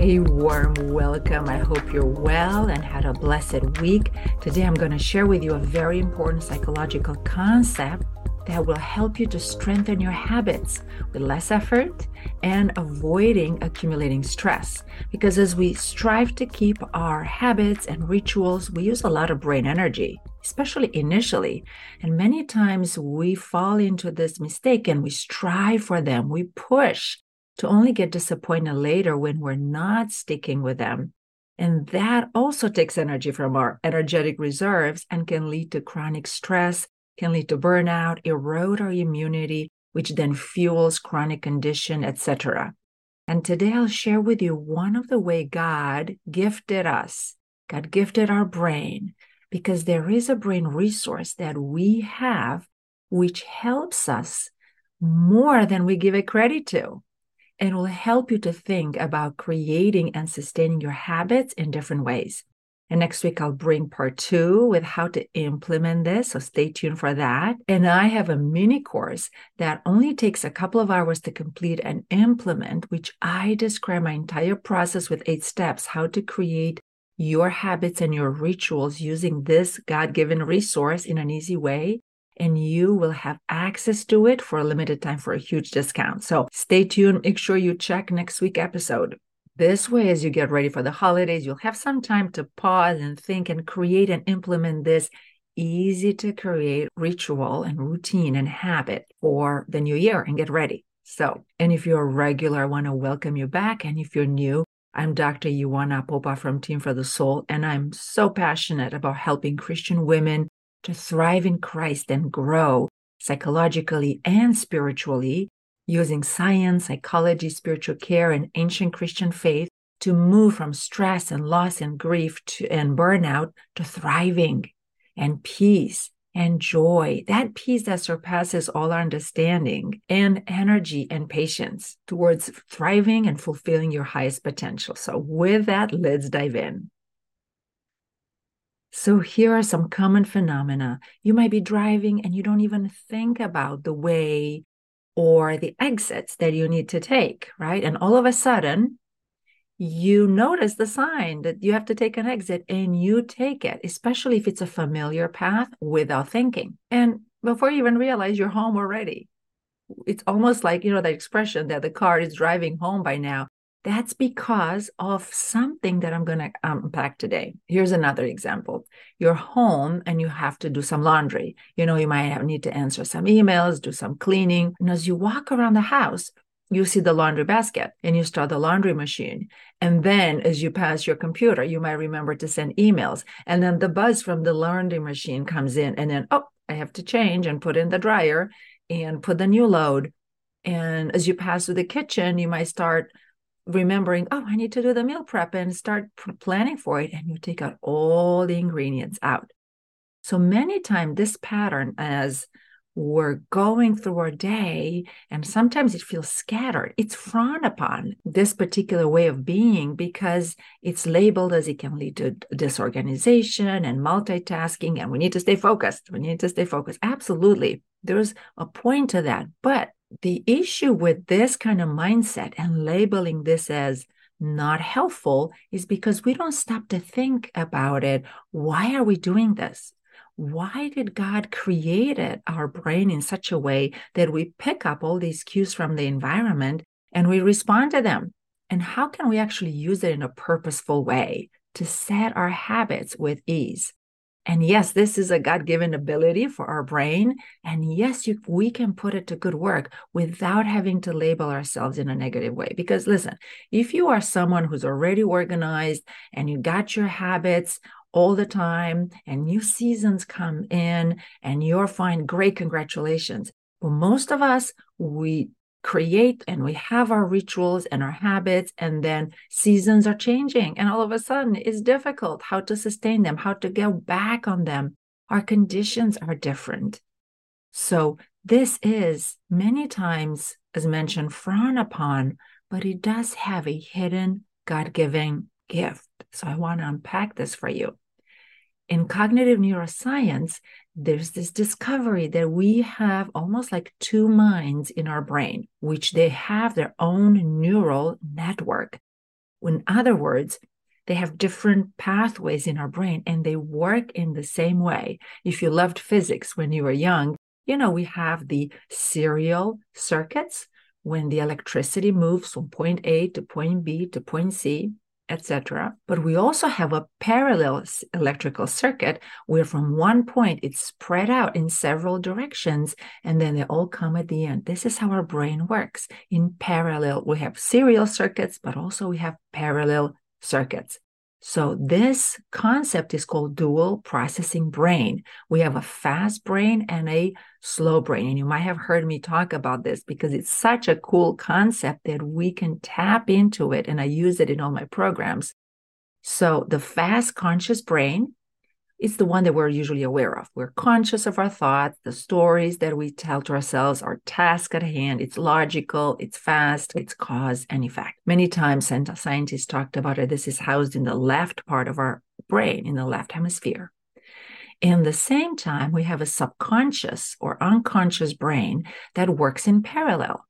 A warm welcome. I hope you're well and had a blessed week. Today, I'm going to share with you a very important psychological concept that will help you to strengthen your habits with less effort and avoiding accumulating stress. Because as we strive to keep our habits and rituals, we use a lot of brain energy, especially initially. And many times we fall into this mistake and we strive for them, we push to only get disappointed later when we're not sticking with them. And that also takes energy from our energetic reserves and can lead to chronic stress, can lead to burnout, erode our immunity, which then fuels chronic condition, etc. And today I'll share with you one of the way God gifted us. God gifted our brain because there is a brain resource that we have which helps us more than we give it credit to and will help you to think about creating and sustaining your habits in different ways. And next week, I'll bring part two with how to implement this. So stay tuned for that. And I have a mini course that only takes a couple of hours to complete and implement, which I describe my entire process with eight steps how to create your habits and your rituals using this God given resource in an easy way and you will have access to it for a limited time for a huge discount. So stay tuned. Make sure you check next week episode. This way, as you get ready for the holidays, you'll have some time to pause and think and create and implement this easy to create ritual and routine and habit for the new year and get ready. So, and if you're a regular, I want to welcome you back. And if you're new, I'm Dr. Ioana Popa from Team for the Soul, and I'm so passionate about helping Christian women to thrive in Christ and grow psychologically and spiritually using science, psychology, spiritual care, and ancient Christian faith to move from stress and loss and grief to, and burnout to thriving and peace and joy, that peace that surpasses all our understanding, and energy and patience towards thriving and fulfilling your highest potential. So, with that, let's dive in. So, here are some common phenomena. You might be driving and you don't even think about the way or the exits that you need to take, right? And all of a sudden, you notice the sign that you have to take an exit and you take it, especially if it's a familiar path without thinking. And before you even realize you're home already. It's almost like, you know, that expression that the car is driving home by now. That's because of something that I'm going to unpack today. Here's another example. You're home and you have to do some laundry. You know, you might have, need to answer some emails, do some cleaning. And as you walk around the house, you see the laundry basket and you start the laundry machine. And then as you pass your computer, you might remember to send emails. And then the buzz from the laundry machine comes in. And then, oh, I have to change and put in the dryer and put the new load. And as you pass through the kitchen, you might start remembering, oh, I need to do the meal prep and start planning for it. And you take out all the ingredients out. So many times, this pattern, as we're going through our day, and sometimes it feels scattered, it's frowned upon, this particular way of being, because it's labeled as it can lead to disorganization and multitasking. And we need to stay focused. We need to stay focused. Absolutely. There's a point to that. But the issue with this kind of mindset and labeling this as not helpful is because we don't stop to think about it. Why are we doing this? Why did God create it, our brain in such a way that we pick up all these cues from the environment and we respond to them? And how can we actually use it in a purposeful way to set our habits with ease? And yes, this is a God given ability for our brain. And yes, you, we can put it to good work without having to label ourselves in a negative way. Because listen, if you are someone who's already organized and you got your habits all the time and new seasons come in and you're fine, great, congratulations. But most of us, we create and we have our rituals and our habits and then seasons are changing and all of a sudden it's difficult how to sustain them how to get back on them. Our conditions are different. So this is many times as mentioned frowned upon but it does have a hidden god-given gift. So i want to unpack this for you In cognitive neuroscience, there's this discovery that we have almost like two minds in our brain, which they have their own neural network. In other words, they have different pathways in our brain and they work in the same way. If you loved physics when you were young, you know, we have the serial circuits when the electricity moves from point A to point B to point C etc. But we also have a parallel electrical circuit where from one point it's spread out in several directions and then they all come at the end. This is how our brain works. In parallel, we have serial circuits, but also we have parallel circuits. So this concept is called dual processing brain. We have a fast brain and a slow brain. And you might have heard me talk about this because it's such a cool concept that we can tap into it. And I use it in all my programs. So the fast conscious brain it's the one that we're usually aware of. We're conscious of our thoughts, the stories that we tell to ourselves, our task at hand. It's logical, it's fast, it's cause and effect. Many times, scientists talked about it. This is housed in the left part of our brain, in the left hemisphere. In the same time, we have a subconscious or unconscious brain that works in parallel.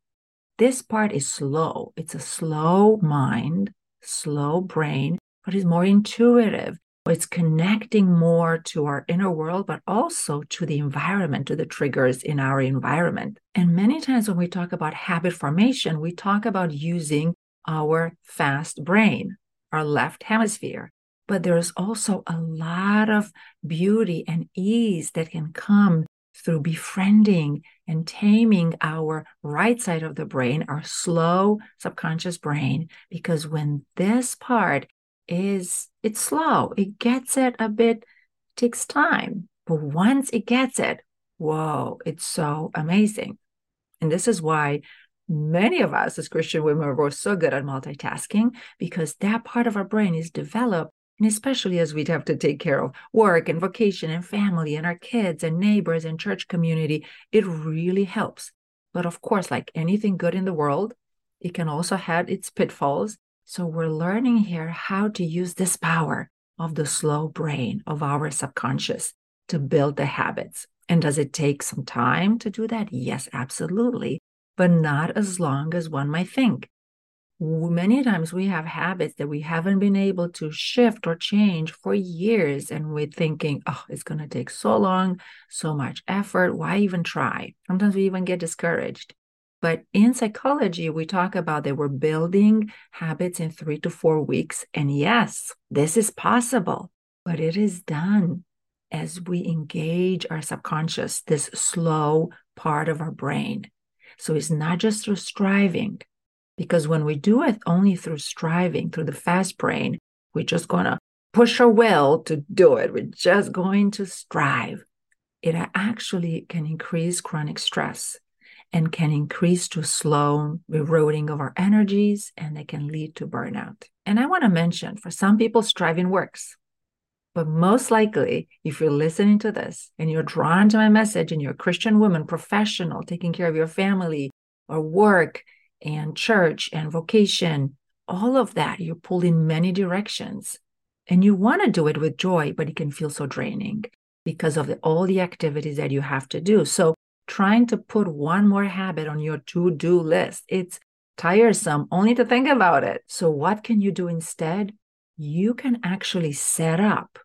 This part is slow. It's a slow mind, slow brain, but is more intuitive it's connecting more to our inner world, but also to the environment, to the triggers in our environment. And many times when we talk about habit formation, we talk about using our fast brain, our left hemisphere. But there's also a lot of beauty and ease that can come through befriending and taming our right side of the brain, our slow subconscious brain, because when this part is it's slow. It gets it a bit, takes time. But once it gets it, whoa, it's so amazing. And this is why many of us as Christian women are so good at multitasking because that part of our brain is developed. And especially as we'd have to take care of work and vocation and family and our kids and neighbors and church community, it really helps. But of course, like anything good in the world, it can also have its pitfalls so we're learning here how to use this power of the slow brain of our subconscious to build the habits. And does it take some time to do that? Yes, absolutely, but not as long as one might think. Many times we have habits that we haven't been able to shift or change for years, and we're thinking, oh, it's going to take so long, so much effort. Why even try? Sometimes we even get discouraged. But in psychology, we talk about that we're building habits in three to four weeks. And yes, this is possible, but it is done as we engage our subconscious, this slow part of our brain. So it's not just through striving, because when we do it only through striving, through the fast brain, we're just going to push our will to do it. We're just going to strive. It actually can increase chronic stress and can increase to slow eroding of our energies and they can lead to burnout. And I want to mention for some people, striving works. But most likely, if you're listening to this and you're drawn to my message and you're a Christian woman, professional, taking care of your family or work and church and vocation, all of that, you're pulled in many directions. And you want to do it with joy, but it can feel so draining because of the, all the activities that you have to do. So trying to put one more habit on your to do list. It's tiresome only to think about it. So, what can you do instead? You can actually set up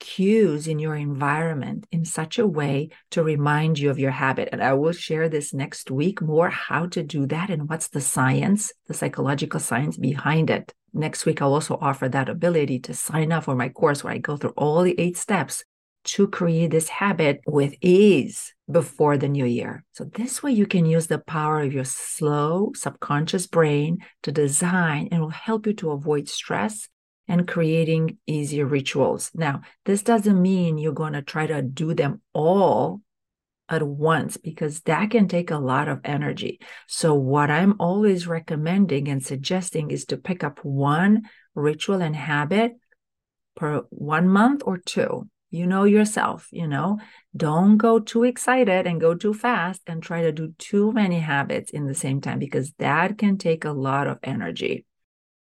cues in your environment in such a way to remind you of your habit. And I will share this next week more how to do that and what's the science, the psychological science behind it. Next week, I'll also offer that ability to sign up for my course where I go through all the eight steps to create this habit with ease before the new year. So, this way, you can use the power of your slow subconscious brain to design and will help you to avoid stress and creating easier rituals. Now, this doesn't mean you're going to try to do them all at once because that can take a lot of energy. So, what I'm always recommending and suggesting is to pick up one ritual and habit per one month or two you know yourself you know don't go too excited and go too fast and try to do too many habits in the same time because that can take a lot of energy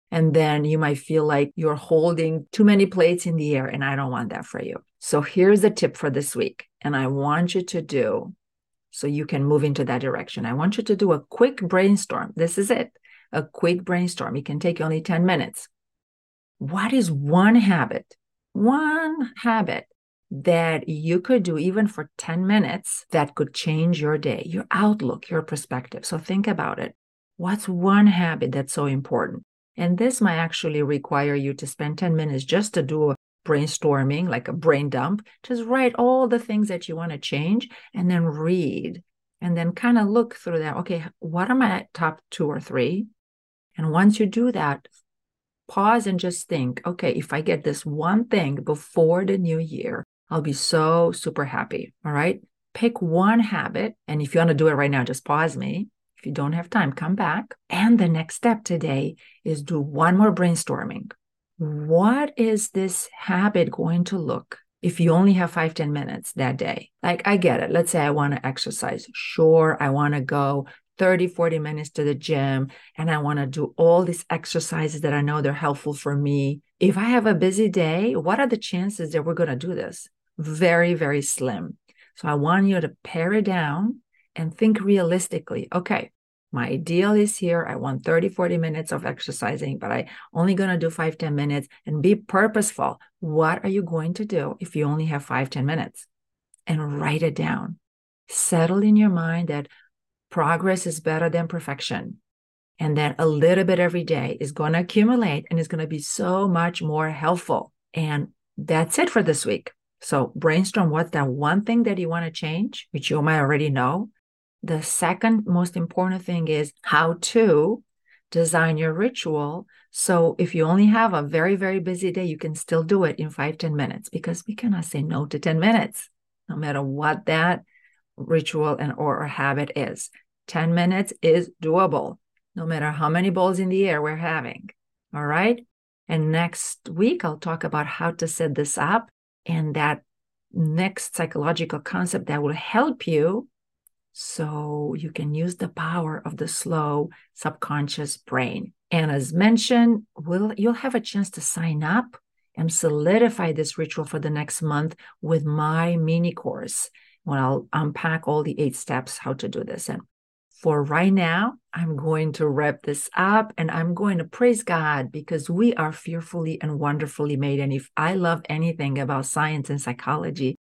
and then you might feel like you're holding too many plates in the air and i don't want that for you So here's a tip for this week. And I want you to do so you can move into that direction. I want you to do a quick brainstorm. This is it a quick brainstorm. It can take only 10 minutes. What is one habit, one habit that you could do even for 10 minutes that could change your day, your outlook, your perspective? So think about it. What's one habit that's so important? And this might actually require you to spend 10 minutes just to do a brainstorming, like a brain dump. Just write all the things that you want to change and then read and then kind of look through that. Okay, what are my top two or three? And once you do that, pause and just think okay, if I get this one thing before the new year, I'll be so super happy. All right. Pick one habit. And if you want to do it right now, just pause me. If you don't have time, come back. And the next step today is do one more brainstorming. What is this habit going to look if you only have five ten minutes that day? Like, I get it. Let's say I want to exercise. Sure, I want to go 30, 40 minutes to the gym and I want to do all these exercises that I know they're helpful for me. If I have a busy day, what are the chances that we're going to do this? Very, very slim. So I want you to pare it down and think realistically. Okay, my ideal is here. I want 30, 40 minutes of exercising, but I only going to do five, 10 minutes and be purposeful. What are you going to do if you only have five, 10 minutes? And write it down. Settle in your mind that progress is better than perfection. And that a little bit every day is going to accumulate and is going to be so much more helpful. And that's it for this week. So brainstorm what's that one thing that you want to change, which you might already know. The second most important thing is how to design your ritual. So if you only have a very, very busy day, you can still do it in five ten minutes because we cannot say no to 10 minutes, no matter what that ritual and or a habit is. 10 minutes is doable, no matter how many balls in the air we're having. All right. And next week, I'll talk about how to set this up and that next psychological concept that will help you so you can use the power of the slow subconscious brain. And as mentioned, will you'll have a chance to sign up and solidify this ritual for the next month with my mini course when I'll unpack all the eight steps how to do this. And for right now, I'm going to wrap this up and I'm going to praise God because we are fearfully and wonderfully made. And if I love anything about science and psychology,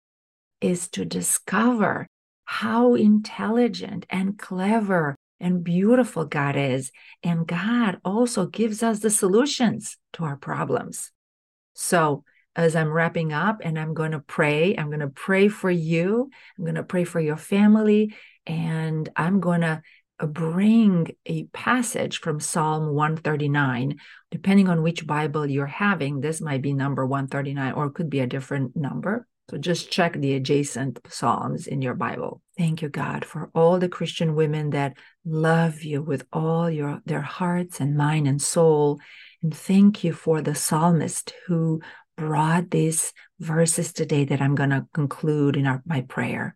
is to discover how intelligent and clever and beautiful God is. And God also gives us the solutions to our problems. So as I'm wrapping up and I'm going to pray. I'm going to pray for you. I'm going to pray for your family. And I'm going to uh, bring a passage from Psalm 139. Depending on which Bible you're having, this might be number 139 or it could be a different number. So just check the adjacent Psalms in your Bible. Thank you, God, for all the Christian women that love you with all your their hearts and mind and soul. And thank you for the psalmist who brought these verses today that I'm going to conclude in our, my prayer.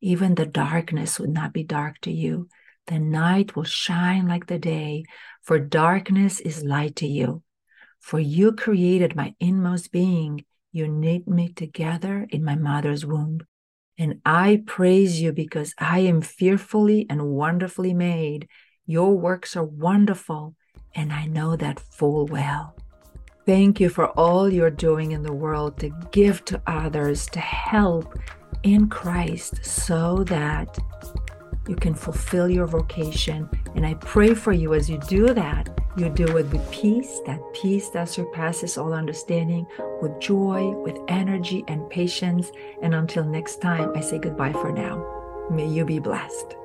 even the darkness would not be dark to you. The night will shine like the day, for darkness is light to you. For you created my inmost being, you knit me together in my mother's womb. And I praise you because I am fearfully and wonderfully made. Your works are wonderful, and I know that full well. Thank you for all you're doing in the world to give to others, to help, in Christ so that you can fulfill your vocation. And I pray for you as you do that, you do it with peace, that peace that surpasses all understanding, with joy, with energy and patience. And until next time, I say goodbye for now. May you be blessed.